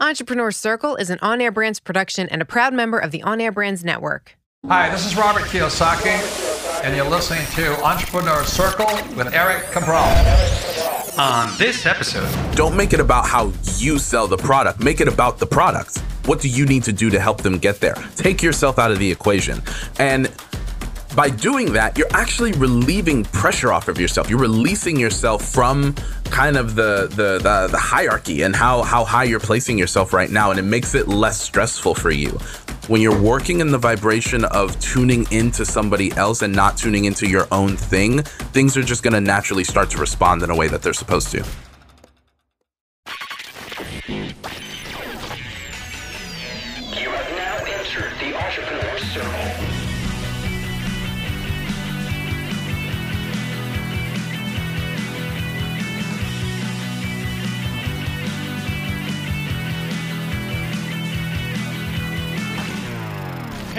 Entrepreneur Circle is an on air brands production and a proud member of the On Air Brands Network. Hi, this is Robert Kiyosaki, and you're listening to Entrepreneur Circle with Eric Cabral. On this episode, Don't make it about how you sell the product. Make it about the product. What do you need to do to help them get there? Take yourself out of the equation. And by doing that, you're actually relieving pressure off of yourself. You're releasing yourself from kind of the the the, the hierarchy and how how high you're placing yourself right now, and it makes it less stressful for you. When you're working in the vibration of tuning into somebody else and not tuning into your own thing, things are just to naturally start to respond in a way that they're supposed to.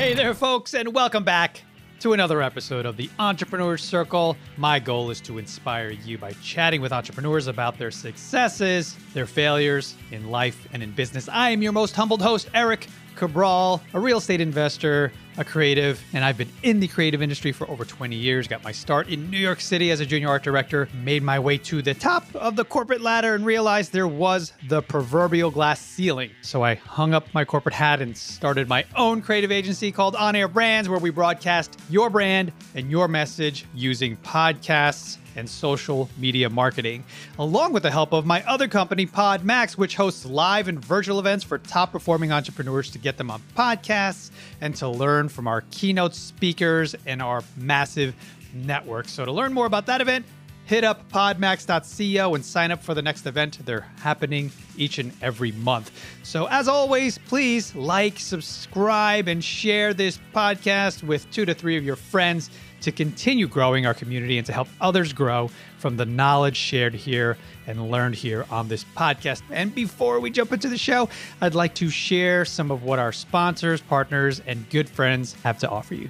Hey there, folks, and welcome back to another episode of the Entrepreneur Circle. My goal is to inspire you by chatting with entrepreneurs about their successes, their failures in life and in business. I am your most humbled host, Eric Cabral, a real estate investor, a creative, and I've been in the creative industry for over 20 years. Got my start in New York City as a junior art director, made my way to the top of the corporate ladder, and realized there was the proverbial glass ceiling. So I hung up my corporate hat and started my own creative agency called On Air Brands, where we broadcast your brand and your message using podcasts and social media marketing, along with the help of my other company, PodMax, which hosts live and virtual events for top performing entrepreneurs to get them on podcasts and to learn from our keynote speakers and our massive network. So, to learn more about that event, hit up podmax.co and sign up for the next event. They're happening each and every month. So, as always, please like, subscribe, and share this podcast with two to three of your friends to continue growing our community and to help others grow from the knowledge shared here and learned here on this podcast. And before we jump into the show, I'd like to share some of what our sponsors, partners, and good friends have to offer you.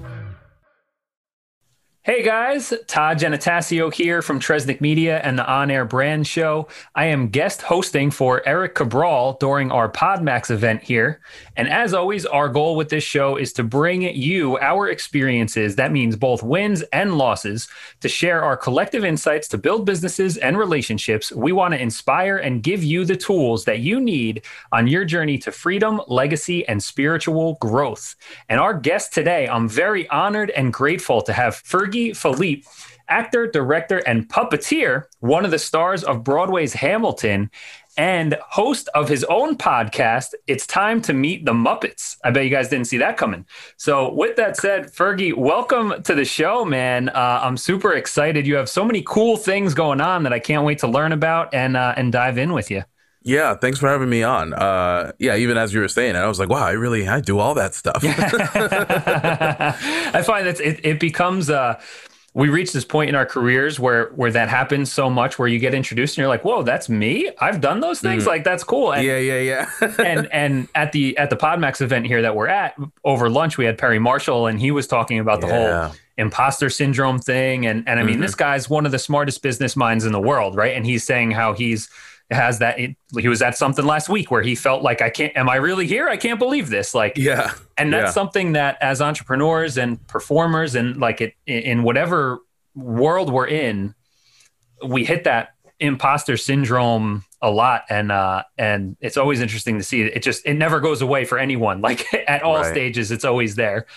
Hey guys, Todd Genatasio here from Tresnick Media and the On Air Brand Show. I am guest hosting for Eric Cabral during our Podmax event here. And as always, our goal with this show is to bring you our experiences, that means both wins and losses, to share our collective insights to build businesses and relationships. We want to inspire and give you the tools that you need on your journey to freedom, legacy, and spiritual growth. And our guest today, I'm very honored and grateful to have Fergie Philippe, actor, director, and puppeteer, one of the stars of Broadway's Hamilton, and host of his own podcast, It's Time to Meet the Muppets. I bet you guys didn't see that coming. So, with that said, Fergie, welcome to the show, man. Uh, I'm super excited. You have so many cool things going on that I can't wait to learn about and uh, and dive in with you. Yeah, thanks for having me on. Uh, yeah, even as you were saying it, I was like, wow, I really I do all that stuff. I find that it, it becomes uh we reach this point in our careers where where that happens so much where you get introduced and you're like, whoa, that's me. I've done those things. Mm. Like that's cool. And, yeah, yeah, yeah. and and at the at the Podmax event here that we're at over lunch, we had Perry Marshall and he was talking about the Yeah. whole imposter syndrome thing. And and I mean, Mhm. this guy's one of the smartest business minds in the world, right? And he's saying how he's has that it, he was at something last week where he felt like I can't am I really here? I can't believe this. Like yeah. and that's Yeah. something that as entrepreneurs and performers and like it in whatever world we're in we hit that imposter syndrome a lot, and uh, and it's always interesting to see. It just it never goes away for anyone. Like at all Right. stages, it's always there.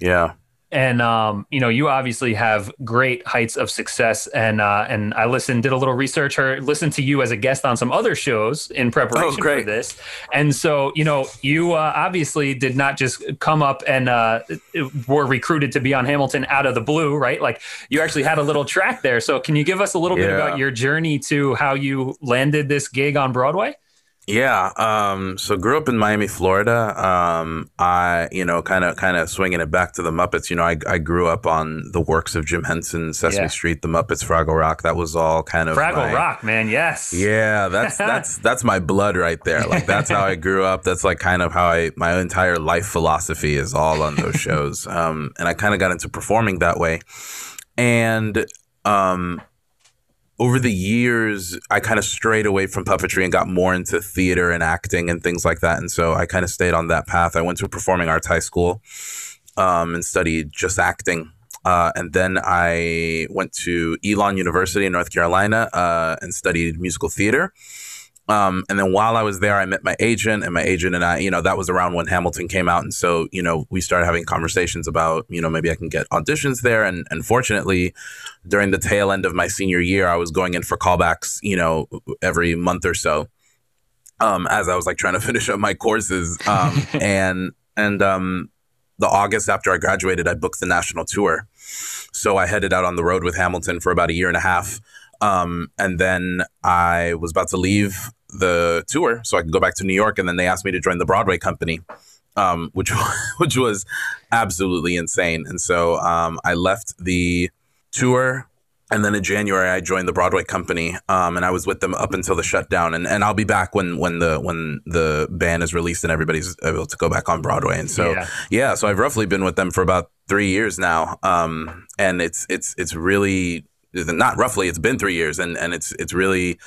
Yeah. And um, you know, you obviously have great heights of success. And uh, and I listened, did a little research, or listened to you as a guest on some other shows in preparation for Oh, great. this. And so, you know, you uh, obviously did not just come up and uh, were recruited to be on Hamilton out of the blue, right? Like you actually had a little track there. So can you give us a little bit about your journey to how you landed this gig on Broadway? Yeah. Um, so grew up in Miami, Florida. Um, I, you know, kind of, kind of swinging it back to the Muppets. You know, I, I grew up on the works of Jim Henson, Sesame Yeah. Street, the Muppets, Fraggle Rock. That was all kind of Fraggle my- Rock, man. Yes. Yeah, that's that's that's my blood right there. Like that's how I grew up. That's like kind of how I my entire life philosophy is all on those shows. Um, and I kind of got into performing that way. And um, over the years, I kind of strayed away from puppetry and got more into theater and acting and things like that. And so I kind of stayed on that path. I went to a performing arts high school um, and studied just acting. Uh, and then I went to Elon University in North Carolina uh, and studied musical theater. Um, and then while I was there, I met my agent, and my agent and I, you know, that was around when Hamilton came out, and so you know, we started having conversations about, you know, maybe I can get auditions there. And and fortunately, during the tail end of my senior year, I was going in for callbacks, you know, every month or so, um, as I was like trying to finish up my courses. Um, and and um, the August after I graduated, I booked the national tour. So I headed out on the road with Hamilton for about a year and a half. Um, and then I was about to leave the tour so I could go back to New York. And then they asked me to join the Broadway company, um, which, which was absolutely insane. And so um, I left the tour. And then in January, I joined the Broadway company, um, and I was with them up until the shutdown. And, and I'll be back when when the when the ban is released and everybody's able to go back on Broadway. And so Yeah. yeah, so I've roughly been with them for about three years now, um, and it's it's it's really not roughly. It's been three years, and and it's it's really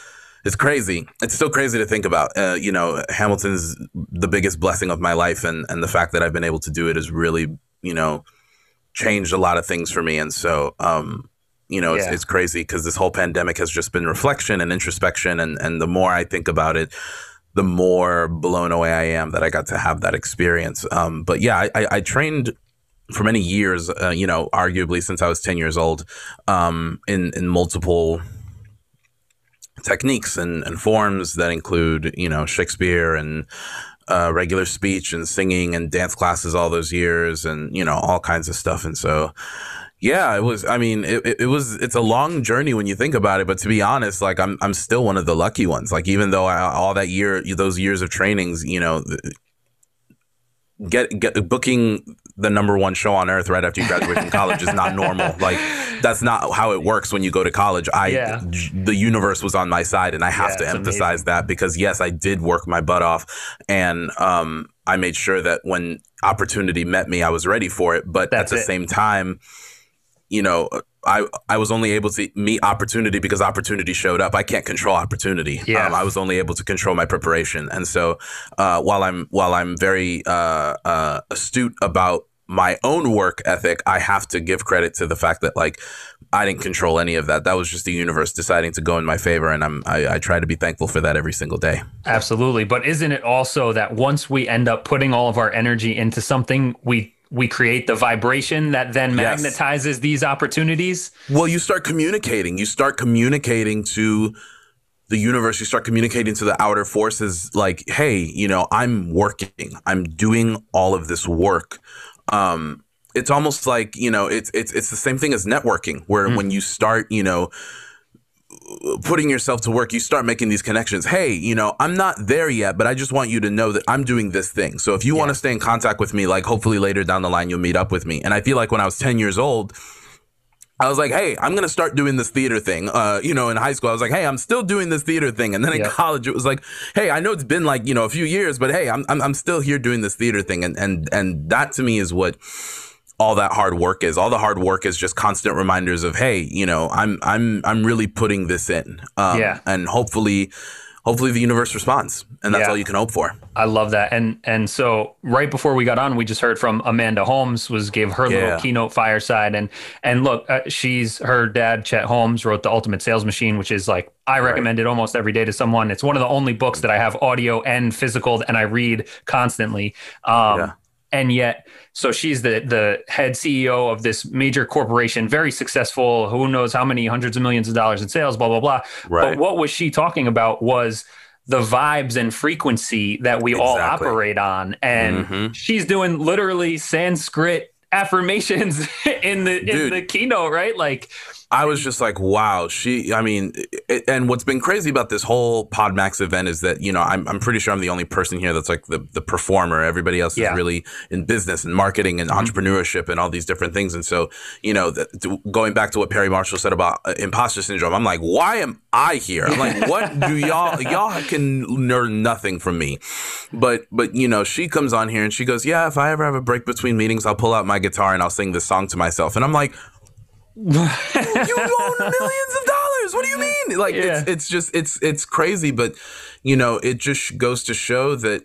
it's crazy. It's still crazy to think about. Uh, you know, Hamilton's the biggest blessing of my life, and and the fact that I've been able to do it has really you know changed a lot of things for me. And so, um, you know, it's, it's crazy because this whole pandemic has just been reflection and introspection, and and the more I think about it, the more blown away I am that I got to have that experience. Um, but yeah, I, I, I trained for many years, uh, you know, arguably since I was 10 years old, um, in, in multiple techniques and, and forms that include, you know, Shakespeare and uh, regular speech and singing and dance classes all those years and, you know, all kinds of stuff. And so, yeah, it was. I mean, it, it, was. It's a long journey when you think about it. But to be honest, like I'm, I'm still one of the lucky ones. Like even though I, all that year, those years of trainings, you know, get get booking the number one show on earth right after you graduate from college is not normal. Like that's not how it works when you go to college. I Yeah. the universe was on my side, and I have Yeah, to emphasize that because yes, I did work my butt off, and um, I made sure that when opportunity met me, I was ready for it. But That's at the it. same time, you know. I, I was only able to meet opportunity because opportunity showed up. I can't control opportunity. Yeah. Um, I was only able to control my preparation, and so uh, while I'm while I'm very uh, uh, astute about my own work ethic, I have to give credit to the fact that like I didn't control any of that. That was just the universe deciding to go in my favor, and I'm I, I try to be thankful for that every single day. Absolutely. But isn't it also that once we end up putting all of our energy into something, we we create the vibration that then Yes. magnetizes these opportunities? Well, you start communicating. You start communicating to the universe. You start communicating to the outer forces like, hey, you know, I'm working. I'm doing all of this work. Um, it's almost like, you know, it's it's it's the same thing as networking, where when you start, you know, putting yourself to work, you start making these connections. Hey, you know, I'm not there yet, but I just want you to know that I'm doing this thing. So if you want to stay in contact with me, like hopefully later down the line, you'll meet up with me. And I feel like when I was 10 years old, I was like, hey, I'm going to start doing this theater thing. Uh, you know, in high school, I was like, hey, I'm still doing this theater thing. And then in college, it was like, hey, I know it's been like, you know, a few years, but hey, I'm, I'm, I'm still here doing this theater thing. And, and, and that to me is what all that hard work is. All the hard work is just constant reminders of, hey, you know, I'm, I'm, I'm really putting this in. Um, Yeah. And hopefully, hopefully the universe responds, and that's Yeah. all you can hope for. I love that. And and so right before we got on, we just heard from Amanda Holmes was gave her Yeah. little keynote fireside. And and look, uh, she's her dad Chet Holmes wrote the Ultimate Sales Machine, which is like I recommend it almost every day to someone. It's one of the only books that I have audio and physical, and I read constantly. Um, Yeah. And yet, so she's the the head CEO of this major corporation, very successful. Who knows how many hundreds of millions of dollars in sales? Blah blah blah. Right. But what was she talking about? Was the vibes and frequency that we all operate on, and Mhm. she's doing literally Sanskrit affirmations in the in Dude. the keynote, right? Like, I was just like, wow. She, I mean, it, and what's been crazy about this whole PodMax event is that, you know, I'm, I'm pretty sure I'm the only person here that's like the, the performer. Everybody else is really in business and marketing and entrepreneurship and all these different things. And so, you know, the, going back to what Perry Marshall said about uh, imposter syndrome, I'm like, why am I here? I'm like, what do y'all, y'all can learn nothing from me. But, but, you know, she comes on here and she goes, yeah, if I ever have a break between meetings, I'll pull out my guitar and I'll sing this song to myself. And I'm like, you own millions of dollars. What do you mean? Like Yeah. it's it's just it's it's crazy, but you know, it just goes to show that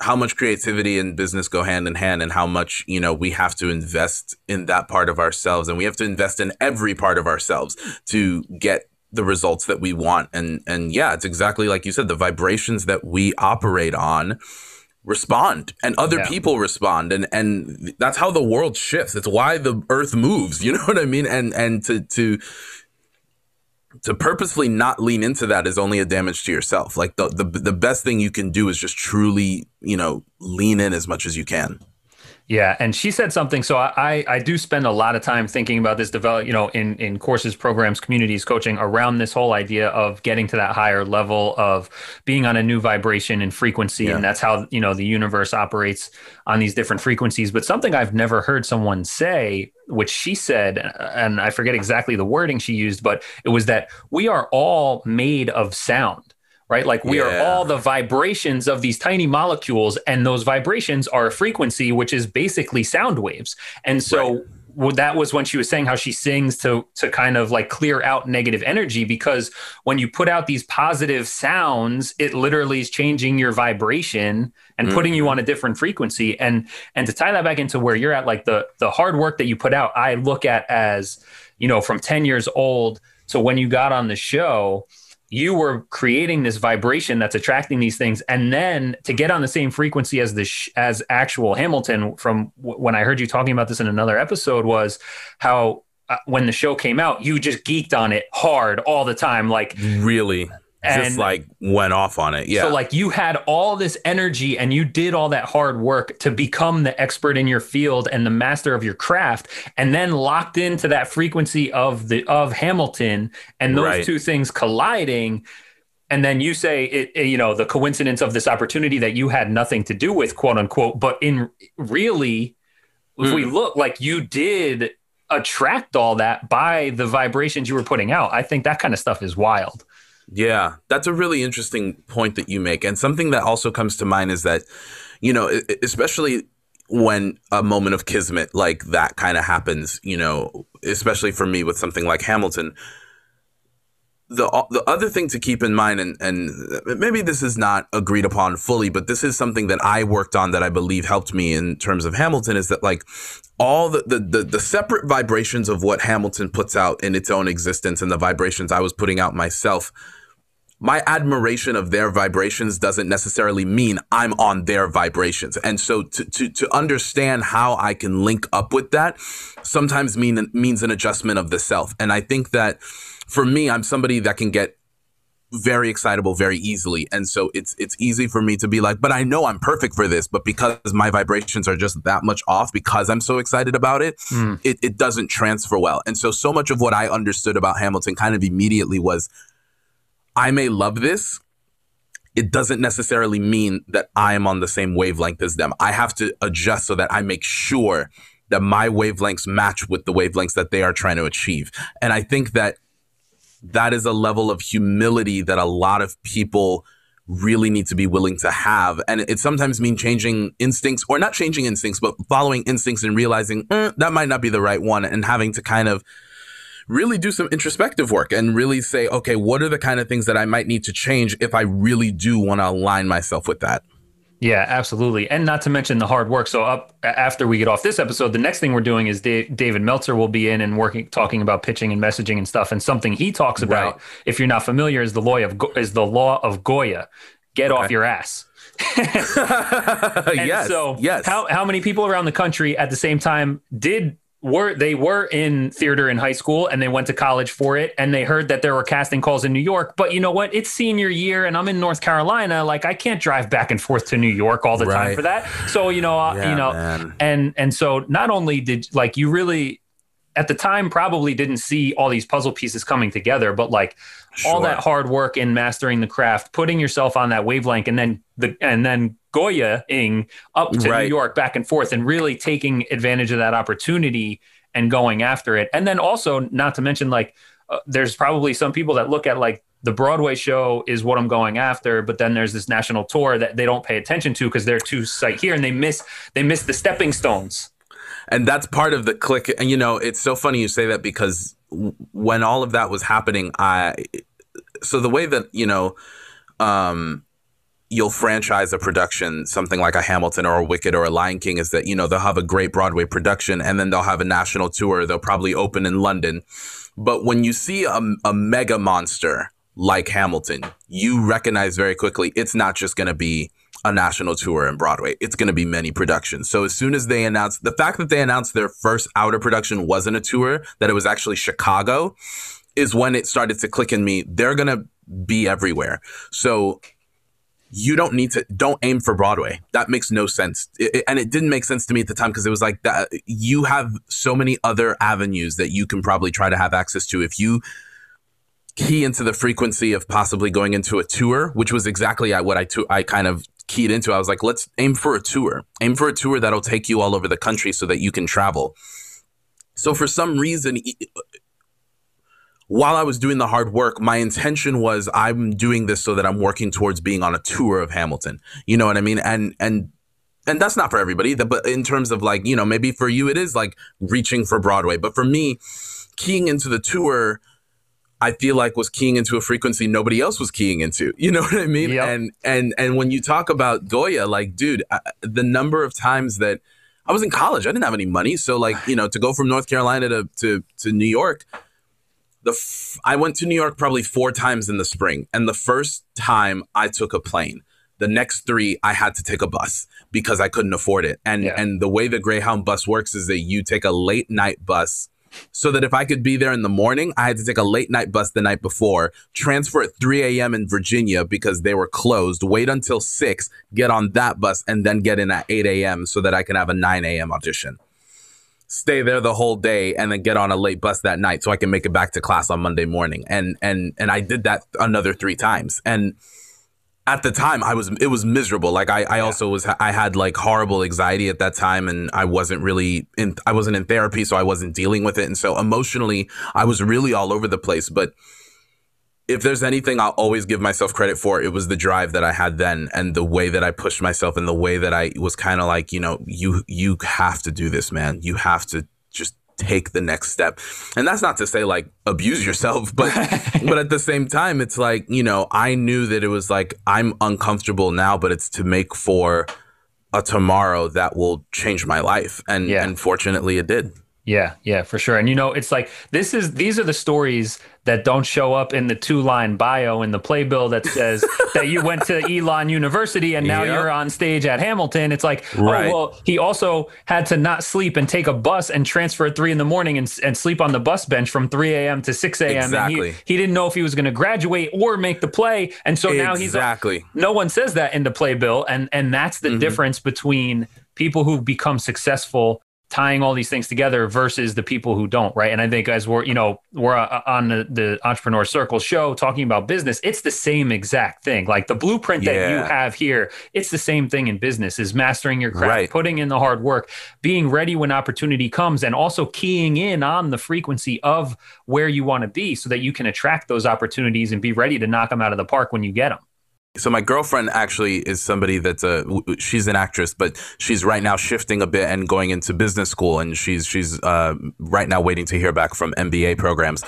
how much creativity and business go hand in hand and how much, you know, we have to invest in that part of ourselves and we have to invest in every part of ourselves to get the results that we want and and yeah, it's exactly like you said the vibrations that we operate on respond and other Yeah. people respond. And and that's how the world shifts. It's why the earth moves you know what i mean? And and to to to purposefully not lean into that is only a damage to yourself. Like the the, the best thing you can do is just truly you know lean in as much as you can Yeah, and she said something. So I, I do spend a lot of time thinking about this develop, you know, in in courses, programs, communities, coaching around this whole idea of getting to that higher level of being on a new vibration and frequency, Yeah. and that's how you know the universe operates on these different frequencies. But something I've never heard someone say, which she said, and I forget exactly the wording she used, but it was that we are all made of sound. Right. Like we are all the vibrations of these tiny molecules, and those vibrations are a frequency, which is basically sound waves. And so Right. well, that was when she was saying how she sings to to kind of like clear out negative energy because when you put out these positive sounds, it literally is changing your vibration and putting you mm-hmm. on a different frequency. And and to tie that back into where you're at, like the the hard work that you put out, I look at as you know from 10 years old to when you got on the show you were creating this vibration that's attracting these things. And then to get on the same frequency as the sh- as actual hamilton from w- when i heard you talking about this in another episode was how uh, when the show came out you just geeked on it hard all the time. Like really And- just like went off on it. Yeah. So like you had all this energy and you did all that hard work to become the expert in your field and the master of your craft and then locked into that frequency of the of Hamilton and those Right. two things colliding. And then you say it, it- you know the coincidence of this opportunity that you had nothing to do with quote unquote but in really if we hmm. look like you did attract all that by the vibrations you were putting out. I think that kind of stuff is wild Yeah, that's a really interesting point that you make. And something that also comes to mind is that, you know, especially when a moment of kismet like that kind of happens, you know, especially for me with something like Hamilton, the the other thing to keep in mind, and and maybe this is not agreed upon fully, but this is something that I worked on that I believe helped me in terms of Hamilton is that like all the the the, the separate vibrations of what Hamilton puts out in its own existence and the vibrations I was putting out myself my admiration of their vibrations doesn't necessarily mean I'm on their vibrations. And so to, to, to understand how I can link up with that sometimes mean, means an adjustment of the self. And I think that for me, I'm somebody that can get very excitable very easily. And so it's it's easy for me to be like, but I know I'm perfect for this, but because my vibrations are just that much off because I'm so excited about it, hmm. it, it doesn't transfer well. And so so much of what I understood about Hamilton kind of immediately was I may love this. It doesn't necessarily mean that I am on the same wavelength as them. I have to adjust so that I make sure that my wavelengths match with the wavelengths that they are trying to achieve. And I think that that is a level of humility that a lot of people really need to be willing to have. And it sometimes means changing instincts or not changing instincts, but following instincts and realizing "Eh, that might not be the right one and having to kind of really do some introspective work and really say, okay, what are the kind of things that I might need to change if I really do want to align myself with that? Yeah, absolutely. And not to mention the hard work. So up after we get off this episode, the next thing we're doing is Dave, David Meltzer will be in and working, talking about pitching and messaging and stuff. And something he talks about, Right. if you're not familiar, is the law of is the law of Goya. Get off your ass. Yes. So yes. how how many people around the country at the same time did were they were in theater in high school and they went to college for it and they heard that there were casting calls in New York. But you know what? It's senior year and I'm in North Carolina. Like I can't drive back and forth to New York all the time for that. So you know Yeah, you know man. and and so not only did like you really at the time probably didn't see all these puzzle pieces coming together but like all that hard work in mastering the craft putting yourself on that wavelength and then the and then goya-ing up to Right. new york back and forth and really taking advantage of that opportunity and going after it and then also not to mention like uh, there's probably some people that look at like the Broadway show is what I'm going after, but then there's this national tour that they don't pay attention to because they're too sight here and they miss they miss the stepping stones. And that's part of the click and you know it's so funny you say that because when all of that was happening i so the way that you know um you'll franchise a production something like a hamilton or a wicked or a lion king is that you know they'll have a great broadway production and then they'll have a national tour. They'll probably open in london. But when you see a, a mega monster like hamilton you recognize very quickly it's not just going to be a national tour in Broadway. It's going to be many productions. So as soon as they announced the fact that they announced their first outer production wasn't a tour, that it was actually Chicago, is when it started to click in me. They're going to be everywhere. So you don't need to don't aim for Broadway. That makes no sense. It- it- and it didn't make sense to me at the time because it was like that you have so many other avenues that you can probably try to have access to if you key into the frequency of possibly going into a tour, which was exactly what I to- I kind of keyed into. I was like, let's aim for a tour. Aim for a tour that'll take you all over the country so that you can travel. So for some reason, while I was doing the hard work, my intention was I'm doing this so that I'm working towards being on a tour of Hamilton. You know what I mean? And and and that's not for everybody. But in terms of like, you know, maybe for you it is like reaching for Broadway. But for me, keying into the tour, I feel like was keying into a frequency nobody else was keying into. You know what I mean? Yep. And and and when you talk about Goya, like, dude, I, the number of times that I was in college, I didn't have any money, so like, you know, to go from North Carolina to to to New York, the f- I went to New York probably four times in the spring, and the first time I took a plane. The next three, I had to take a bus because I couldn't afford it. And Yeah. and the way the Greyhound bus works is that you take a late night bus so that if I could be there in the morning, I had to take a late night bus the night before, transfer at 3 a.m. in Virginia because they were closed, wait until 6, get on that bus, and then get in at 8 a.m. so that I can have a 9 a.m. audition. Stay there the whole day and then get on a late bus that night so I can make it back to class on Monday morning. And and and I did that another three times. And at the time I was it was miserable. Like I, I also was I had like horrible anxiety at that time and I wasn't really in I wasn't in therapy so I wasn't dealing with it. And so emotionally I was really all over the place. But if there's anything I'll always give myself credit for it was the drive that I had then and the way that I pushed myself and the way that I was kind of like you know you you have to do this man. You have to take the next step. And that's not to say like abuse yourself but but at the same time it's like you know i knew that it was like i'm uncomfortable now but it's to make for a tomorrow that will change my life. And Yeah. and fortunately it did Yeah, yeah, for sure. And you know, it's like this is these are the stories that don't show up in the two line bio in the playbill that says that you went to Elon University and now Yep. you're on stage at Hamilton. It's like, Right. oh well, he also had to not sleep and take a bus and transfer at three in the morning and, and sleep on the bus bench from 3 a.m. to 6 a.m. And Exactly. he, he didn't know if he was going to graduate or make the play. And so now he's exactly no one says that in the playbill and and that's the Mm-hmm. difference between people who become successful tying all these things together versus the people who don't right? And i think as we're you know we're uh, on the, the entrepreneur circle show talking about business it's the same exact thing. Like the blueprint that you have here it's the same thing in business is mastering your craft Right. putting in the hard work being ready when opportunity comes and also keying in on the frequency of where you want to be so that you can attract those opportunities and be ready to knock them out of the park when you get them So my girlfriend actually is somebody that's a she's an actress, but she's right now shifting a bit and going into business school, and she's she's uh, right now waiting to hear back from MBA programs.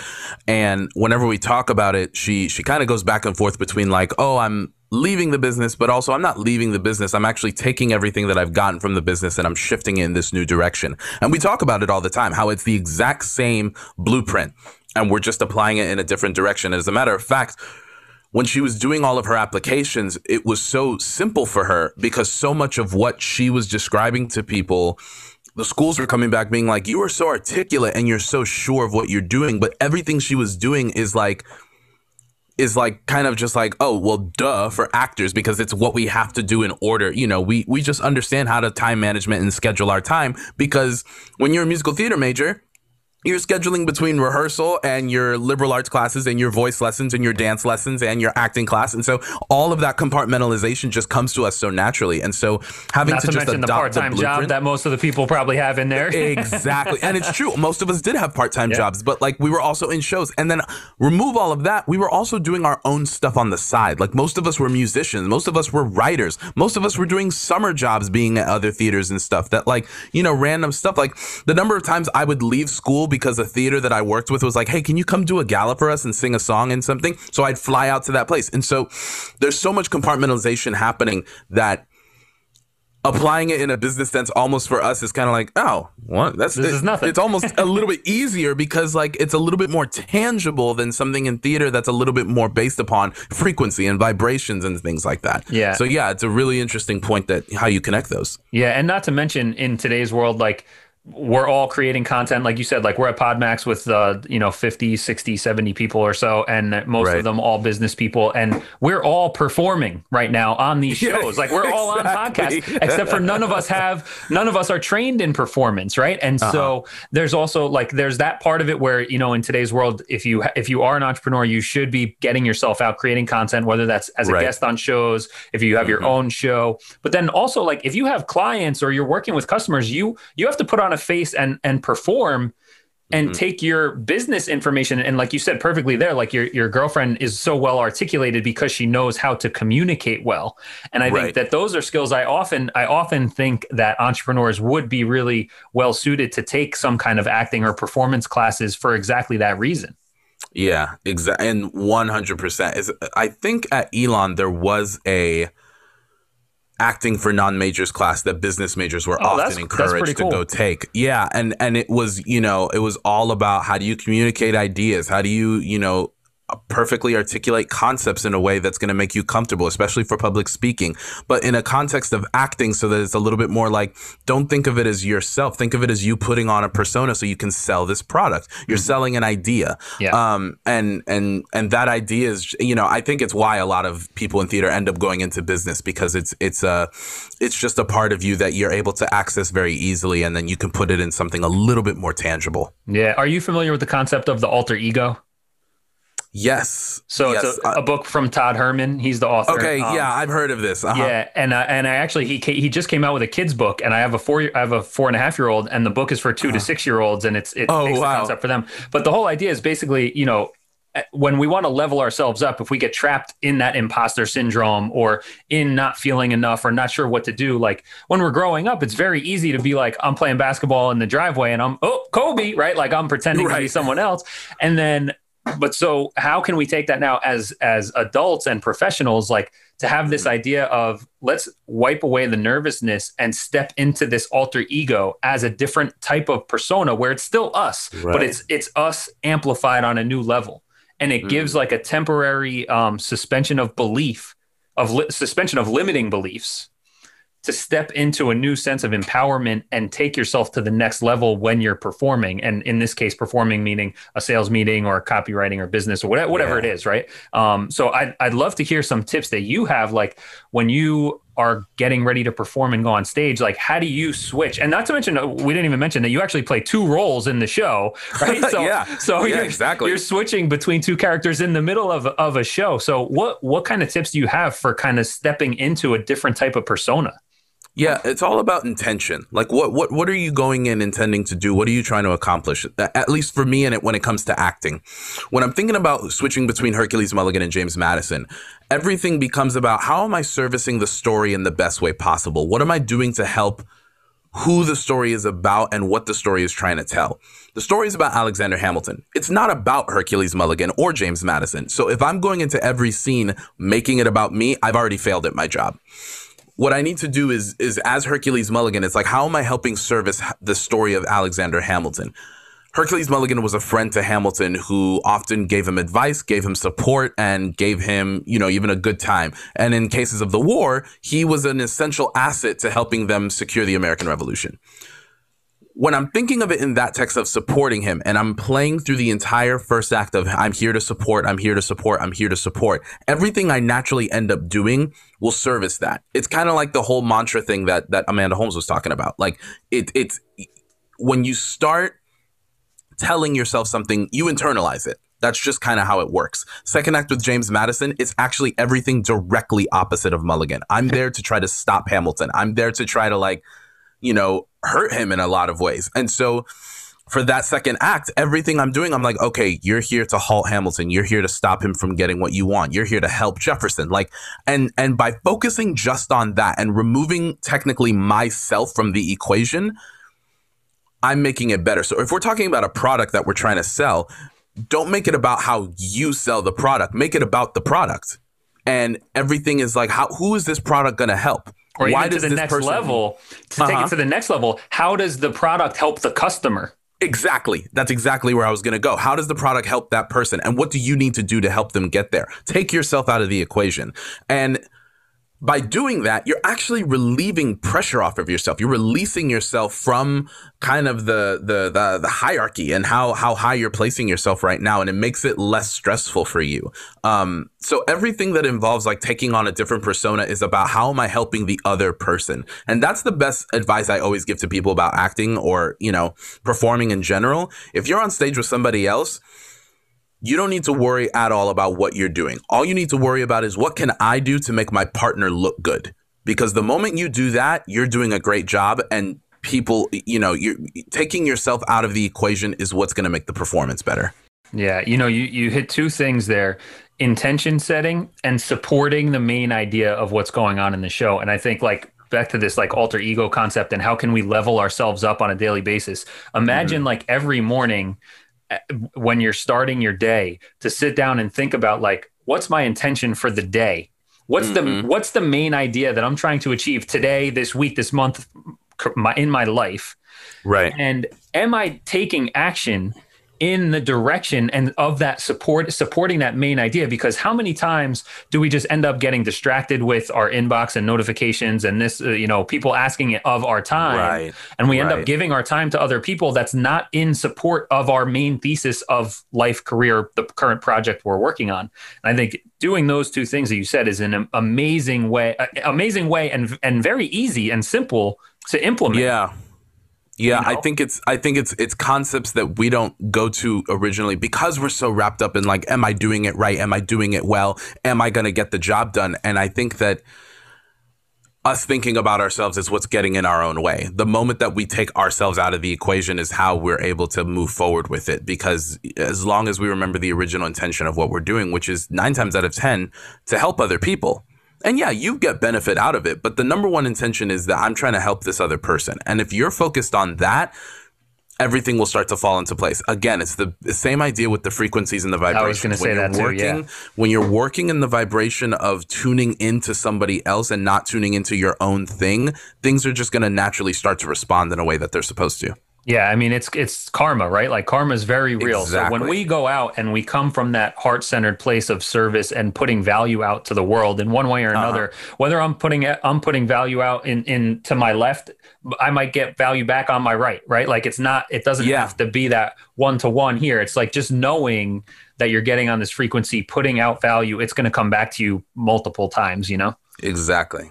And whenever we talk about it, she she kind of goes back and forth between like, oh, I'm leaving the business, but also I'm not leaving the business. I'm actually taking everything that I've gotten from the business and I'm shifting it in this new direction. And we talk about it all the time, how it's the exact same blueprint, and we're just applying it in a different direction. As a matter of fact when she was doing all of her applications, it was so simple for her because so much of what she was describing to people, the schools were coming back being like, You are so articulate and you're so sure of what you're doing. But everything she was doing is like, is like kind of just like oh well duh for actors because it's what we have to do in order you know we we just understand how to time management and schedule our time because when you're a musical theater major you're scheduling between rehearsal and your liberal arts classes and your voice lessons and your dance lessons and your acting class. And so all of that compartmentalization just comes to us so naturally. And so having Not to, to, just mention the part-time the job that most of the people probably have in there. exactly. And it's true. Most of us did have part time jobs, but like we were also in shows. And then remove all of that, we were also doing our own stuff on the side. Like most of us were musicians, most of us were writers, most of us were doing summer jobs being at other theaters and stuff that, like, you know, random stuff. Like the number of times I would leave school because a theater that I worked with was like, hey, can you come do a gala for us and sing a song and something? So I'd fly out to that place. And so there's so much compartmentalization happening that applying it in a business sense almost for us is kind of like oh what that's This it- is nothing. it's almost a little bit easier because like it's a little bit more tangible than something in theater that's a little bit more based upon frequency and vibrations and things like that Yeah. so yeah it's a really interesting point that how you connect those Yeah, and not to mention in today's world, like we're all creating content like you said like we're at podmax with uh you know 50 60 70 people or so and most Right. of them all business people and we're all performing right now on these Yeah, shows. Like we're all on podcasts except for none of us have none of us are trained in performance right? And so there's also like there's that part of it where you know in today's world if you if you are an entrepreneur you should be getting yourself out creating content whether that's as a Right. guest on shows if you have your own show. But then also like if you have clients or you're working with customers you you have to put on a face and and perform and mm-hmm. take your business information and like you said perfectly there like your your girlfriend is so well articulated because she knows how to communicate well. And i think that those are skills i often i often think that entrepreneurs would be really well suited to take some kind of acting or performance classes for exactly that reason. Yeah exactly and 100% is i think at elon there was a acting for non-majors class that business majors were Oh, often that's encouraged to cool. go take yeah and and it was you know it was all about how do you communicate ideas how do you you know perfectly articulate concepts in a way that's going to make you comfortable especially for public speaking but in a context of acting so that it's a little bit more like don't think of it as yourself think of it as you putting on a persona so you can sell this product. You're selling an idea. Yeah. um and and and that idea is you know i think it's why a lot of people in theater end up going into business because it's it's a it's just a part of you that you're able to access very easily and then you can put it in something a little bit more tangible. Yeah. Are you familiar with the concept of the alter ego yes so yes. it's a, a book from todd herman he's the author okay Um, yeah i've heard of this uh-huh. Yeah, and uh, and I actually he he just came out with a kids book, and I have a four I have a four and a half year old, and the book is for 2 to six year olds, and it's it Oh, takes wow. the concept for them. But the whole idea is basically, you know, eh, when we want to level ourselves up, if we get trapped in that imposter syndrome or in not feeling enough or not sure what to do, like when we're growing up, it's very easy to be like, I'm playing basketball in the driveway, and I'm oh Kobe, right? Like I'm pretending to be someone else, and then but so how can we take that now as as adults and professionals like to have this idea of let's wipe away the nervousness and step into this alter ego as a different type of persona where it's still us but it's it's us amplified on a new level. And it gives like a temporary um, suspension of belief of li- suspension of limiting beliefs to step into a new sense of empowerment and take yourself to the next level when you're performing. And in this case, performing meaning a sales meeting or copywriting or business or whatever, whatever Yeah. is, right? Um, so I'd, I'd love to hear some tips that you have, like when you are getting ready to perform and go on stage, like how do you switch? And not to mention, uh, we didn't even mention that you actually play two roles in the show, right? So, Yeah. so Yeah, you're, exactly. you're switching between two characters in the middle of, of a show. So what, what kind of tips do you have for kind of stepping into a different type of persona? Yeah, it's all about intention. Like what what what are you going in intending to do? What are you trying to accomplish? At least for me and it when it comes to acting. When I'm thinking about switching between Hercules Mulligan and James Madison, everything becomes about how am I servicing the story in the best way possible? What am I doing to help who the story is about and what the story is trying to tell. The story is about Alexander Hamilton. It's not about Hercules Mulligan or James Madison. So if I'm going into every scene making it about me, I've already failed at my job what I need to do is is as Hercules Mulligan, it's like how am I helping service the story of Alexander Hamilton? Hercules Mulligan was a friend to Hamilton who often gave him advice, gave him support, and gave him, you know, even a good time. And in cases of the war, he was an essential asset to helping them secure the American Revolution when I'm thinking of it in that text of supporting him and I'm playing through the entire first act of I'm here to support, I'm here to support, I'm here to support, everything I naturally end up doing will service that. It's kind of like the whole mantra thing that that Amanda Holmes was talking about. Like it it's when you start telling yourself something, you internalize it. That's just kind of how it works. Second act with James Madison, it's actually everything directly opposite of Mulligan. I'm there to try to stop Hamilton. I'm there to try to like you know, hurt him in a lot of ways. And so for that second act, everything I'm doing, I'm like, okay, you're here to halt Hamilton. You're here to stop him from getting what you want. You're here to help Jefferson. Like, and and by focusing just on that and removing technically myself from the equation, I'm making it better. So if we're talking about a product that we're trying to sell, don't make it about how you sell the product. Make it about the product. And everything is like, how who is this product gonna help? Or Why even to the next person... level to uh-huh. take it uh-huh. to the next level how does the product help the customer Exactly. That's exactly where I was going to go. How does the product help that person? And what do you need to do to help them get there? Take yourself out of the equation. And by doing that, you're actually relieving pressure off of yourself. You're releasing yourself from kind of the, the the the, hierarchy and how how high you're placing yourself right now, and it makes it less stressful for you. Um, so everything that involves like taking on a different persona is about how am I helping the other person, and that's the best advice I always give to people about acting or you know performing in general. If you're on stage with somebody else you don't need to worry at all about what you're doing. All you need to worry about is what can I do to make my partner look good? Because the moment you do that, you're doing a great job and people, you know, you're taking yourself out of the equation is what's going to make the performance better. Yeah, you know, you you hit two things there. Intention setting and supporting the main idea of what's going on in the show. And I think like back to this like alter ego concept and how can we level ourselves up on a daily basis. Imagine mm-hmm. like every morning when you're starting your day to sit down and think about like what's my intention for the day? What's mm-hmm. the what's the main idea that i'm trying to achieve today this week this month my, in my life? Right. And am i taking action in the direction and of that support supporting that main idea because how many times do we just end up getting distracted with our inbox and notifications and this uh, you know people asking of our time right. and we end right. up giving our time to other people that's not in support of our main thesis of life career the current project we're working on and i think doing those two things that you said is an amazing way amazing way and and very easy and simple to implement yeah yeah, you know? I think it's I think it's it's concepts that we don't go to originally because we're so wrapped up in like am I doing it right? Am I doing it well? Am I going to get the job done? And I think that us thinking about ourselves is what's getting in our own way. The moment that we take ourselves out of the equation is how we're able to move forward with it. Because as long as we remember the original intention of what we're doing, which is nine times out of 10 to help other people, and yeah, you get benefit out of it, but the number one intention is that I'm trying to help this other person. And if you're focused on that, everything will start to fall into place. Again, it's the, same idea with the frequencies and the vibrations. I was going to say that working, too. Yeah. When you're working in the vibration of tuning into somebody else and not tuning into your own thing, things are just going to naturally start to respond in a way that they're supposed to. Yeah, I mean it's it's karma, right? Like karma is very real. Exactly. So when we go out and we come from that heart-centered place of service and putting value out to the world in one way or uh-huh. another, uh-huh. whether I'm putting I'm putting value out in in to my left, I might get value back on my right, right? Like it's not it doesn't yeah. have to be that one to one here. It's like just knowing that you're getting on this frequency, putting out value, it's going to come back to you multiple times, you know? Exactly.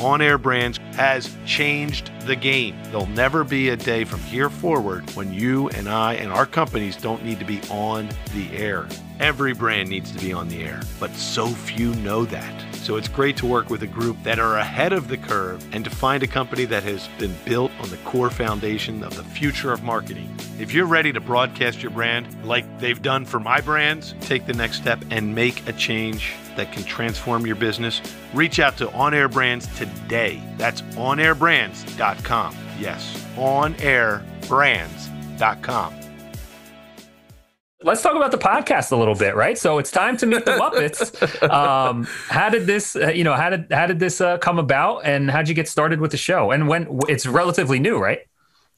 On Air Brands has changed the game. There'll never be a day from here forward when you and I and our companies don't need to be on the air. Every brand needs to be on the air, but so few know that. So it's great to work with a group that are ahead of the curve and to find a company that has been built on the core foundation of the future of marketing. If you're ready to broadcast your brand like they've done for my brands, take the next step and make a change that can transform your business. Reach out to On Air Brands today. That's onairbrands.com. Yes, onairbrands.com. Let's talk about the podcast a little bit, right? So it's time to meet the Muppets. um, how did this, uh, you know, how did how did this uh, come about, and how did you get started with the show? And when it's relatively new, right?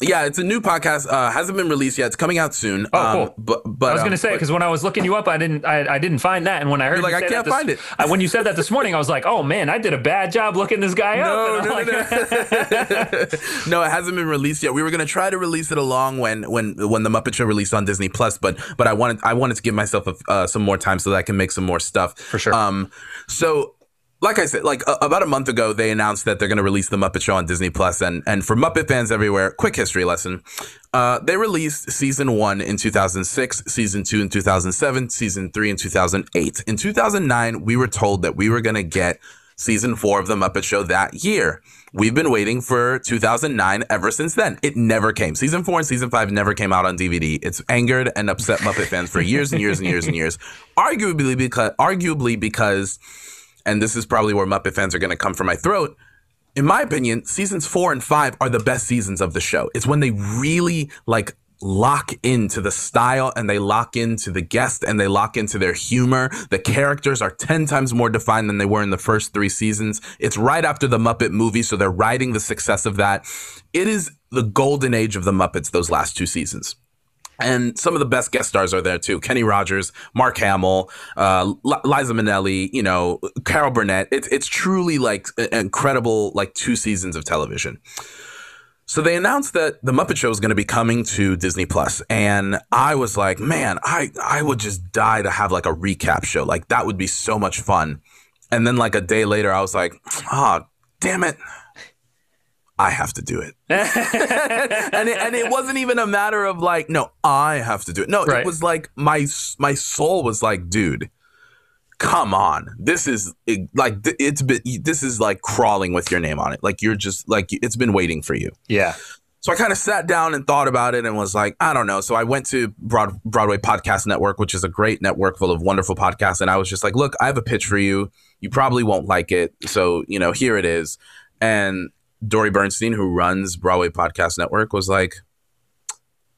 Yeah, it's a new podcast. Uh, hasn't been released yet. It's coming out soon. Oh, cool. Um, but but I was um, going to say because when I was looking you up, I didn't, I, I didn't find that, and when I heard like, you say I can't this- find it. I, when you said that this morning, I was like, oh man, I did a bad job looking this guy No, up. No, no, like- no. no, it hasn't been released yet. We were gonna try to release it along when when when the Muppet Show released on Disney Plus, but but I wanted I wanted to give myself a, uh, some more time so that I can make some more stuff For sure. Um, so. Like I said, like uh, about a month ago, they announced that they're going to release the Muppet Show on Disney Plus, and and for Muppet fans everywhere, quick history lesson: uh, they released season one in 2006, season two in 2007, season three in 2008. In 2009, we were told that we were going to get season four of the Muppet Show that year. We've been waiting for 2009 ever since then. It never came. Season four and season five never came out on DVD. It's angered and upset Muppet fans for years and years and years and years. Arguably because, arguably because, and this is probably where Muppet fans are going to come for my throat. In my opinion, seasons four and five are the best seasons of the show. It's when they really like lock into the style and they lock into the guest and they lock into their humor. The characters are 10 times more defined than they were in the first three seasons. It's right after the Muppet movie, so they're riding the success of that. It is the golden age of the Muppets, those last two seasons. And some of the best guest stars are there too. Kenny Rogers, Mark Hamill, uh, L- Liza Minnelli, you know, Carol Burnett. It's it's truly like incredible like two seasons of television. So they announced that the Muppet Show is going to be coming to Disney Plus, and I was like, man, I I would just die to have like a recap show. Like that would be so much fun. And then like a day later, I was like, ah, damn it. I have to do it. and it, and it wasn't even a matter of like, no, I have to do it. No, Right. it was like my my soul was like, dude, come on, this is it, like it's been this is like crawling with your name on it. Like you're just like it's been waiting for you. yeah. So I kind of sat down and thought about it and was like, I don't know. So I went to Broad- Broadway Podcast Network, which is a great network full of wonderful podcasts. And I was just like, look, I have a pitch for you. You probably won't like it. So, you know, here it is. And Dori Berinstein, who runs Broadway Podcast Network, was like,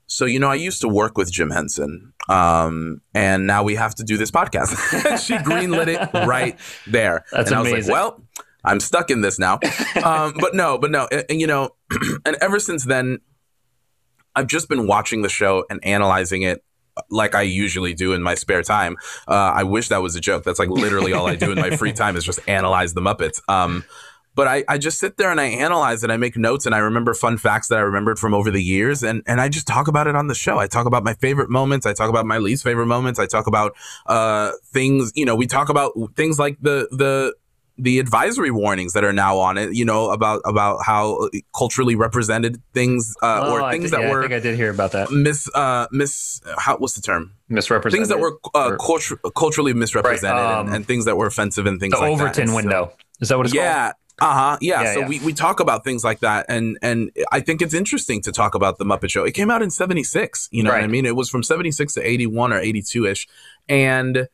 so, you know, I used to work with Jim Henson. Um, and now we have to do this podcast. she greenlit it right there. That's and I was amazing. like, well, I'm stuck in this now. um, but no, but no. And, and, you know, and ever since then, I've just been watching the show and analyzing it like I usually do in my spare time. Uh, I wish that was a joke. That's like literally all I do in my free time is just analyze the Muppets. Um, but I, I just sit there and I analyze it. I make notes and I remember fun facts that I remembered from over the years and, and I just talk about it on the show. I talk about my favorite moments. I talk about my least favorite moments. I talk about uh, things, you know, we talk about things like the the the advisory warnings that are now on it, you know, about about how culturally represented things uh, Oh, or things thi- that yeah, I were think I did hear about that. Miss, uh mis how what's the term Misrepresented. things that were uh, Or- cultu- culturally misrepresented Right, um, and, and things that were offensive and things the like that. Overton so- window. Is that what it's called? yeah uh-huh yeah, Yeah, so yeah. We, we talk about things like that and and i think it's interesting to talk about the muppet show. It came out in 76 you know what i mean? It was from 76 to 81 or 82ish and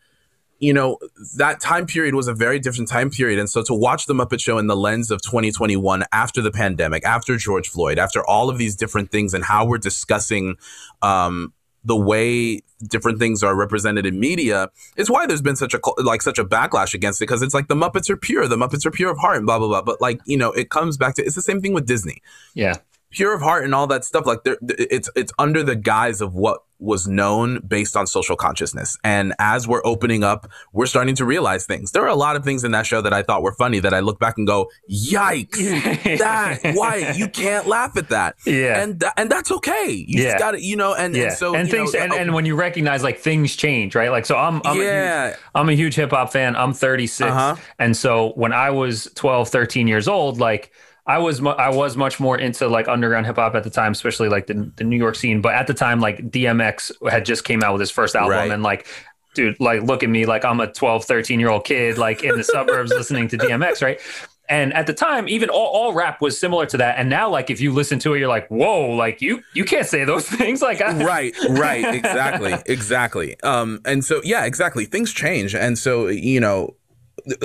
you know that time period was a very different time period and so to watch the muppet show in the lens of 2021 after the pandemic after george floyd after all of these different things and how we're discussing um the way different things are represented in media is why there's been such a like such a backlash against it because it's like the Muppets are pure, the Muppets are pure of heart, and blah blah blah. But like you know, it comes back to it's the same thing with Disney, Yeah. pure of heart and all that stuff. Like it's it's under the guise of what was known based on social consciousness. And as we're opening up, we're starting to realize things. There are a lot of things in that show that I thought were funny that I look back and go, "Yikes! that why you can't laugh at that." Yeah. and tha- and that's okay. You Yeah. just got to, you know, and, yeah. and so and you things know, and, oh, and when you recognize like things change, right? Like so I'm I'm a Yeah. huge, I'm a huge hip hop fan. I'm 36. Uh-huh. And so when I was 12, 13 years old, like I was mu- I was much more into like underground hip hop at the time, especially like the, the New York scene. But at the time, like DMX had just came out with his first album, Right. and like, dude, like look at me, like I'm a 12, 13 year old kid, like in the suburbs listening to DMX, right? And at the time, even all, all rap was similar to that. And now, like if you listen to it, you're like, whoa, like you you can't say those things. Like I, right right exactly exactly um and so yeah exactly things change and so you know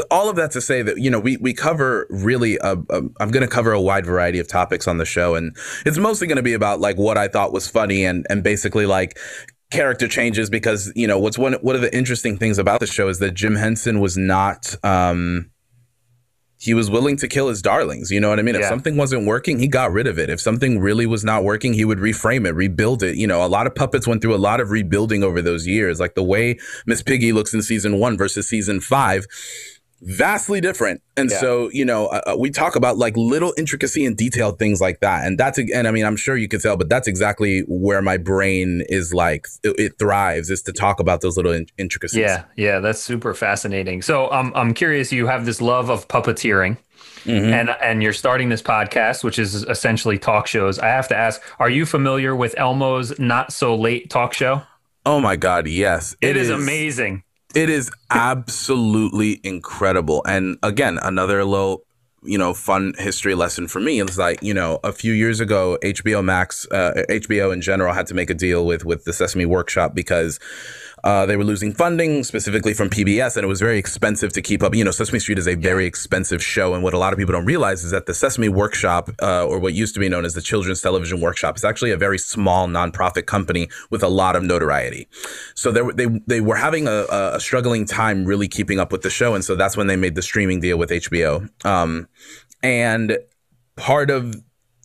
all of that to say that you know we we cover really a, a, I'm going to cover a wide variety of topics on the show and it's mostly going to be about like what I thought was funny and and basically like character changes because you know what's one one of the interesting things about the show is that Jim Henson was not um he was willing to kill his darlings. You know what I mean? If something wasn't working, he got rid of it. If something really was not working, he would reframe it, rebuild it. You know, a lot of puppets went through a lot of rebuilding over those years. Like the way Miss Piggy looks in season one versus season five, vastly different. And Yeah. so, you know, uh, uh, we talk about like little intricacy and detailed things like that. And that's, and I mean, I'm sure you could tell, but that's exactly where my brain is like, it, it thrives is to talk about those little in- intricacies. Yeah, yeah, that's super fascinating. So I'm I'm curious. You have this love of puppeteering, Mm-hmm. and and you're starting this podcast, which is essentially talk shows. I have to ask: Are you familiar with Elmo's Not So Late talk show? Oh my God. Yes. it is, amazing. It is absolutely incredible. And again, another little, you know, fun history lesson for me. It's like, you know, a few years ago, HBO Max, uh, HBO in general had to make a deal with with the Sesame Workshop because uh, they were losing funding, specifically from PBS, and it was very expensive to keep up. You know, Sesame Street is a very expensive show, and what a lot of people don't realize is that the Sesame Workshop, uh, or what used to be known as the Children's Television Workshop, is actually a very small nonprofit company with a lot of notoriety. So they were, they they were having a, a struggling time really keeping up with the show, and so that's when they made the streaming deal with HBO. Um, and part of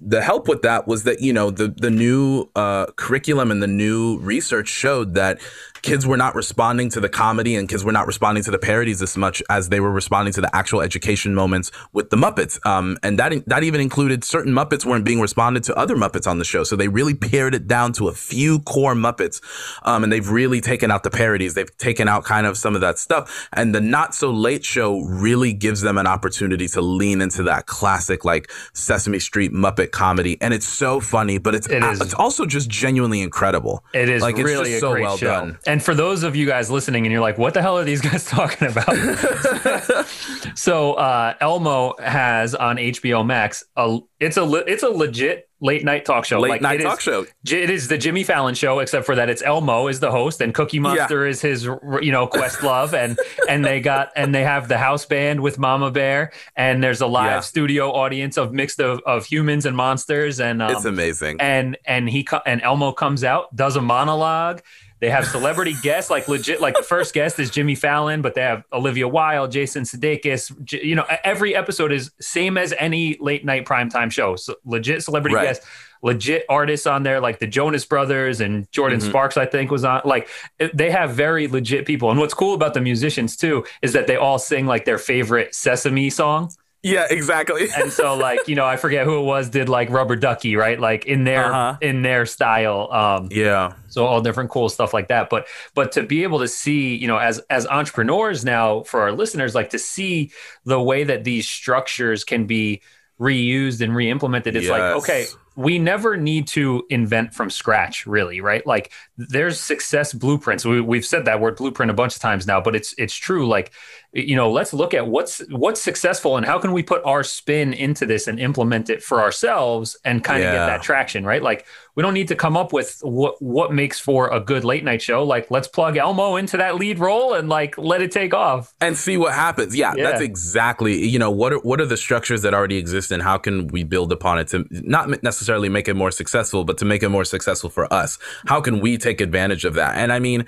the help with that was that you know the the new uh, curriculum and the new research showed that kids were not responding to the comedy and kids were not responding to the parodies as much as they were responding to the actual education moments with the Muppets. Um, and that that even included certain Muppets weren't being responded to other Muppets on the show. So they really pared it down to a few core Muppets, um, and they've really taken out the parodies. They've taken out kind of some of that stuff. And the Not So Late show really gives them an opportunity to lean into that classic like Sesame Street Muppet comedy, and it's so funny, but it's It is. it's also just genuinely incredible. It is like it's really just a so great well show. done. And for those of you guys listening, and you're like, "What the hell are these guys talking about?" so uh, Elmo has on HBO Max a it's a le- it's a legit late night talk show. Late Like, night talk is- show. J- It is the Jimmy Fallon show, except for that it's Elmo is the host and Cookie Monster is his, you know, Questlove, and and they got and they have the house band with Mama Bear, and there's a live Yeah. studio audience of mixed of, of humans and monsters, and um, It's amazing. and and he co- and Elmo comes out, does a monologue. They have celebrity guests, like legit, like the first guest is Jimmy Fallon, but they have Olivia Wilde, Jason Sudeikis. J- You know, every episode is same as any late night primetime show. So legit celebrity Right. guests, legit artists on there, like the Jonas Brothers and Jordan Mhm. Sparks. I think was on. Like they have very legit people. And what's cool about the musicians too is that they all sing like their favorite Sesame song yeah, exactly. and so like you know i forget who it was did like rubber ducky right like in their Uh-huh. in their style um yeah. so all different cool stuff like that but but to be able to see you know as as entrepreneurs now for our listeners like to see the way that these structures can be reused and re-implemented it's like okay we never need to invent from scratch really right like there's success blueprints we, we've said that word blueprint a bunch of times now but it's it's true like you know let's look at what's what's successful and how can we put our spin into this and implement it for ourselves and kind of get that traction right like we don't need to come up with what what makes for a good late night show like let's plug elmo into that lead role and like let it take off and see what happens. Yeah, Yeah. that's exactly. You know, what are what are the structures that already exist, and how can we build upon it to not necessarily make it more successful, but to make it more successful for us? How can we take advantage of that? And I mean.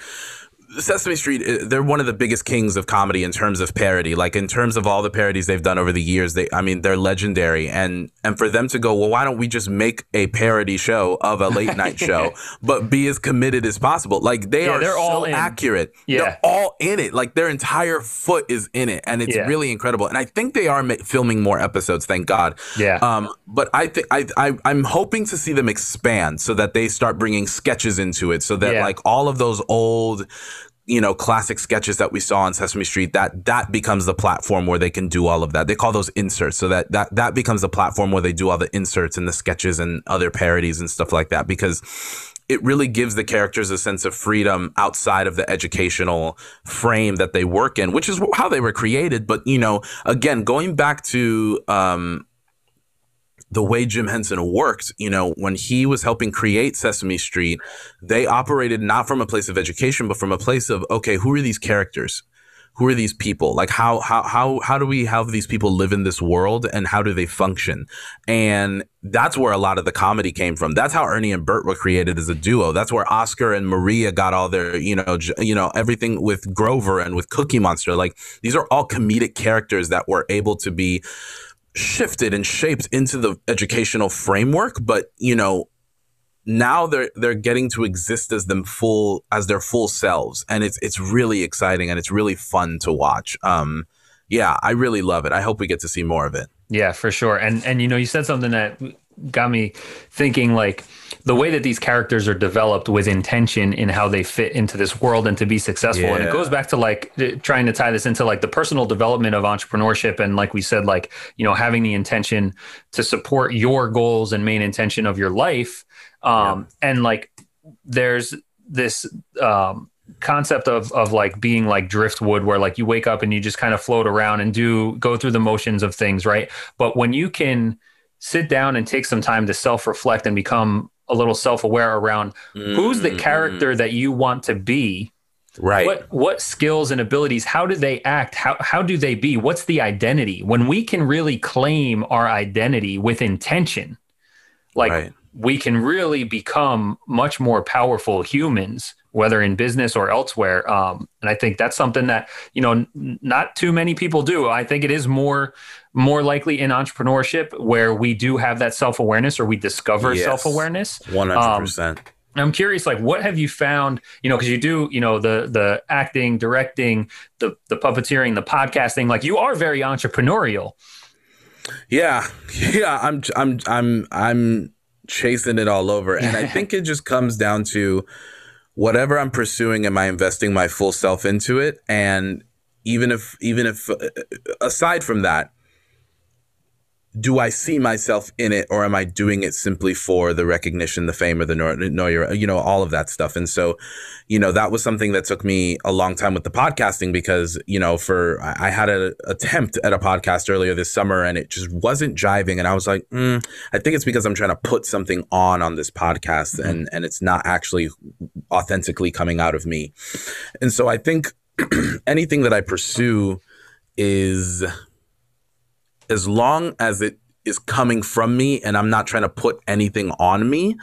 Sesame Street, uh, they're one of the biggest kings of comedy in terms of parody. Like in terms of all the parodies they've done over the years, they, I mean, they're legendary. And and for them to go, well, why don't we just make a parody show of a late night show, but be as committed as possible? Like they Yeah, are they're so all in. accurate. Yeah. They're all in it. Like their entire foot is in it, and it's Yeah. really incredible. And I think they are ma- filming more episodes. Thank God. Yeah. Um, but I think I, I I'm hoping to see them expand so that they start bringing sketches into it, so that Yeah. like all of those old you know classic sketches that we saw on Sesame Street that that becomes the platform where they can do all of that. They call those inserts, so that that that becomes the platform where they do all the inserts and the sketches and other parodies and stuff like that because it really gives the characters a sense of freedom outside of the educational frame that they work in, which is how they were created. But you know, again, going back to um, the way Jim Henson worked, you know, when he was helping create Sesame Street, they operated not from a place of education, but from a place of, okay, who are these characters? Who are these people? Like how how how how do we have these people live in this world and how do they function? And that's where a lot of the comedy came from. That's how Ernie and Bert were created as a duo. That's where Oscar and Maria got all their, you know, j- you know, everything with Grover and with Cookie Monster. Like these are all comedic characters that were able to be shifted and shaped into the educational framework but you know now they're they're getting to exist as them full as their full selves and it's it's really exciting and it's really fun to watch. Um yeah i really love it. I hope we get to see more of it. Yeah, for sure. And and you know, you said something that got me thinking like the way that these characters are developed with intention in how they fit into this world and to be successful. And it goes back to like eh, trying to tie this into like the personal development of entrepreneurship and like we said like, you know, having the intention to support your goals and main intention of your life. Um and like there's this um concept of of like being like driftwood where like you wake up and you just kind of float around and do go through the motions of things right but when you can sit down and take some time to self-reflect and become a little self-aware around who's the character that you want to be. Right. What what skills and abilities how do they act? How how do they be? What's the identity? When we can really claim our identity with intention like Right. we can really become much more powerful humans whether in business or elsewhere. Um, and i think that's something that you know n- not too many people do. I think it is more more likely in entrepreneurship where we do have that self-awareness or we discover Yes. self-awareness 100% I'm curious, like, what have you found? You know, because you do, you know, the the acting, directing, the the puppeteering, the podcasting. Like, you are very entrepreneurial. Yeah, yeah, I'm I'm I'm I'm chasing it all over, and I think it just comes down to whatever I'm pursuing. Am I investing my full self into it? And even if even if uh, aside from that, do I see myself in it, or am I doing it simply for the recognition, the fame, or the you know, all of that stuff? And so, you know, that was something that took me a long time with the podcasting because, you know, for I had an attempt at a podcast earlier this summer and it just wasn't jiving, and I was like, mm, I think it's because I'm trying to put something on on this podcast, and and it's not actually authentically coming out of me. And so, I think anything that I pursue is as long as it is coming from me and I'm not trying to put anything on me,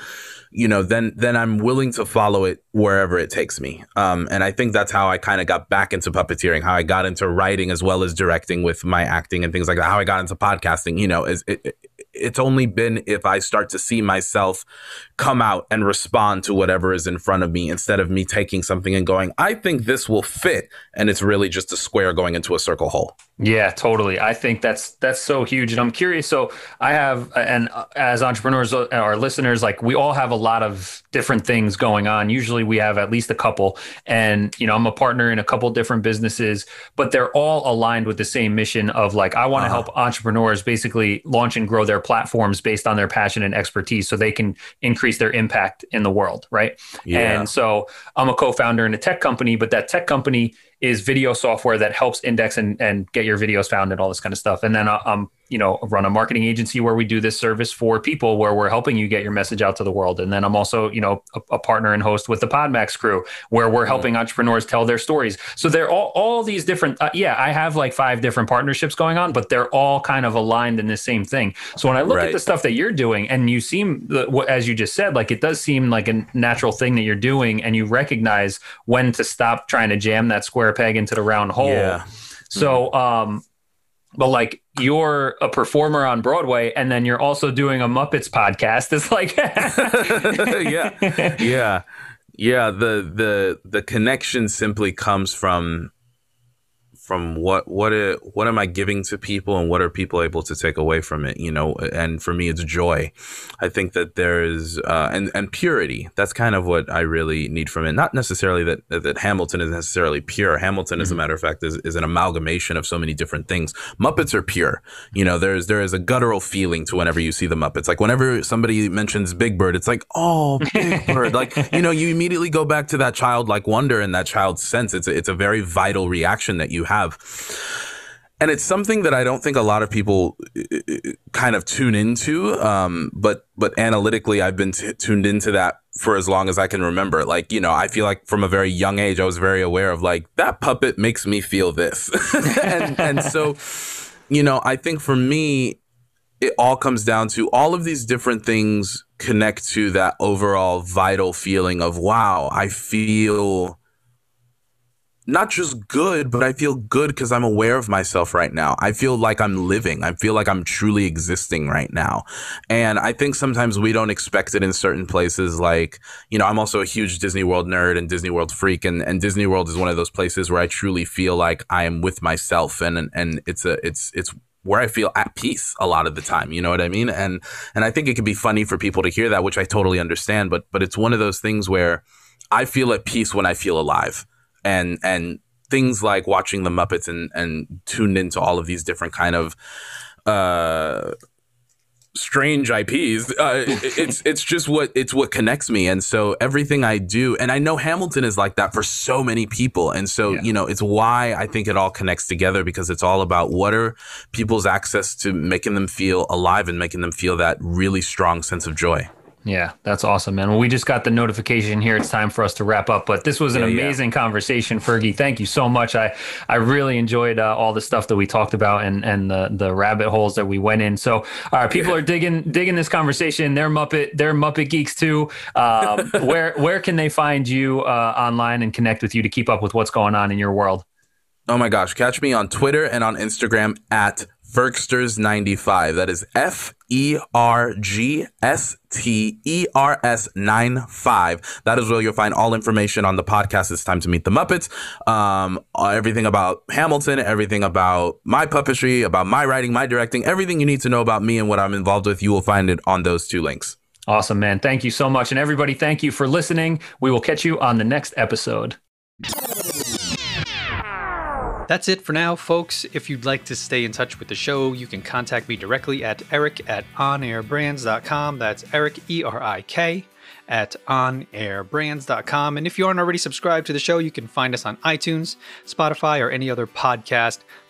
you know, then then I'm willing to follow it wherever it takes me. Um, and I think that's how I kind of got back into puppeteering, how I got into writing as well as directing with my acting and things like that. How I got into podcasting, you know, is it, it, it's only been if I start to see myself come out and respond to whatever is in front of me instead of me taking something and going, I think this will fit, and it's really just a square going into a circle hole. Yeah, totally. I think that's that's so huge, and I'm curious. So I have, and as entrepreneurs, uh, our listeners, like we all have a lot of different things going on. Usually, we have at least a couple, and you know, I'm a partner in a couple different businesses, but they're all aligned with the same mission of like I want to uh-huh. help entrepreneurs basically launch and grow their platforms based on their passion and expertise, so they can increase their impact in the world, right? Yeah. And so I'm a co-founder in a tech company, but that tech company is video software that helps index and, and get your videos found and all this kind of stuff. And then I'm you know, run a marketing agency where we do this service for people where we're helping you get your message out to the world. And then I'm also, you know, a, a partner and host with the Podmax crew where we're helping entrepreneurs tell their stories. So they're all, all these different, uh, yeah, I have like five different partnerships going on, but they're all kind of aligned in the same thing. So when I look Right. at the stuff that you're doing and you seem, the- what- as you just said, like it does seem like a natural thing that you're doing and you recognize when to stop trying to jam that square peg into the round hole. Yeah. So, um, but like you're a performer on Broadway and then you're also doing a Muppets podcast. It's like, yeah yeah yeah the the the connection simply comes from from what what it, what am I giving to people and what are people able to take away from it you know? And for me it's joy. I think that there is uh, and and purity. That's kind of what I really need from it. Not necessarily that that Hamilton is necessarily pure. Hamilton as a matter of fact is, is an amalgamation of so many different things. Muppets are pure. You know there's there is a guttural feeling to whenever you see the Muppets. Like whenever somebody mentions Big Bird it's like oh Big Bird. Like you know you immediately go back to that childlike wonder and that child's sense. It's a, it's a very vital reaction that you have and it's something that I don't think a lot of people uh, uh, kind of tune into. Um, but but analytically, I've been t- tuned into that for as long as I can remember. Like you know, I feel like from a very young age, I was very aware of like that puppet makes me feel this, and and so you know, I think for me, it all comes down to all of these different things connect to that overall vital feeling of wow, I feel not just good, but I feel good because I'm aware of myself right now. I feel like I'm living. I feel like I'm truly existing right now. And I think sometimes we don't expect it in certain places. Like, you know, I'm also a huge Disney World nerd and Disney World freak. And, and Disney World is one of those places where I truly feel like I am with myself. And, and, it's a, it's, it's, where I feel at peace a lot of the time, you know what I mean? And and I think it can be funny for people to hear that, which I totally understand, but but it's one of those things where I feel at peace when I feel alive and and things like watching the Muppets and and tuned into all of these different kind of uh strange IPs. Uh, it's it's just what it's what connects me, and so everything I do, and I know Hamilton is like that for so many people, and so Yeah. you know it's why I think it all connects together because it's all about what are people's access to making them feel alive and making them feel that really strong sense of joy. Yeah, that's awesome, man. Well, we just got the notification here. It's time for us to wrap up. But this was an Yeah, yeah. amazing conversation, Fergie. Thank you so much. I I really enjoyed uh, all the stuff that we talked about and and the the rabbit holes that we went in. So, all right, people are digging digging this conversation. They're Muppet they're Muppet geeks too. Um, where where can they find you uh, online and connect with you to keep up with what's going on in your world? Oh my gosh, catch me on Twitter and on Instagram at Fergsters95. That is F E R G S T E R S 95. That is where you'll find all information on the podcast. It's time to meet the Muppets. Um, uh, everything about Hamilton, everything about my puppetry, about my writing, my directing, everything you need to know about me and what I'm involved with, you will find it on those two links. Awesome, man. Thank you so much. And everybody, thank you for listening. We will catch you on the next episode. That's it for now, folks. If you'd like to stay in touch with the show, you can contact me directly at erik at onairbrands.com. That's Erik, E R I K, at onairbrands.com. And if you aren't already subscribed to the show, you can find us on iTunes, Spotify, or any other podcast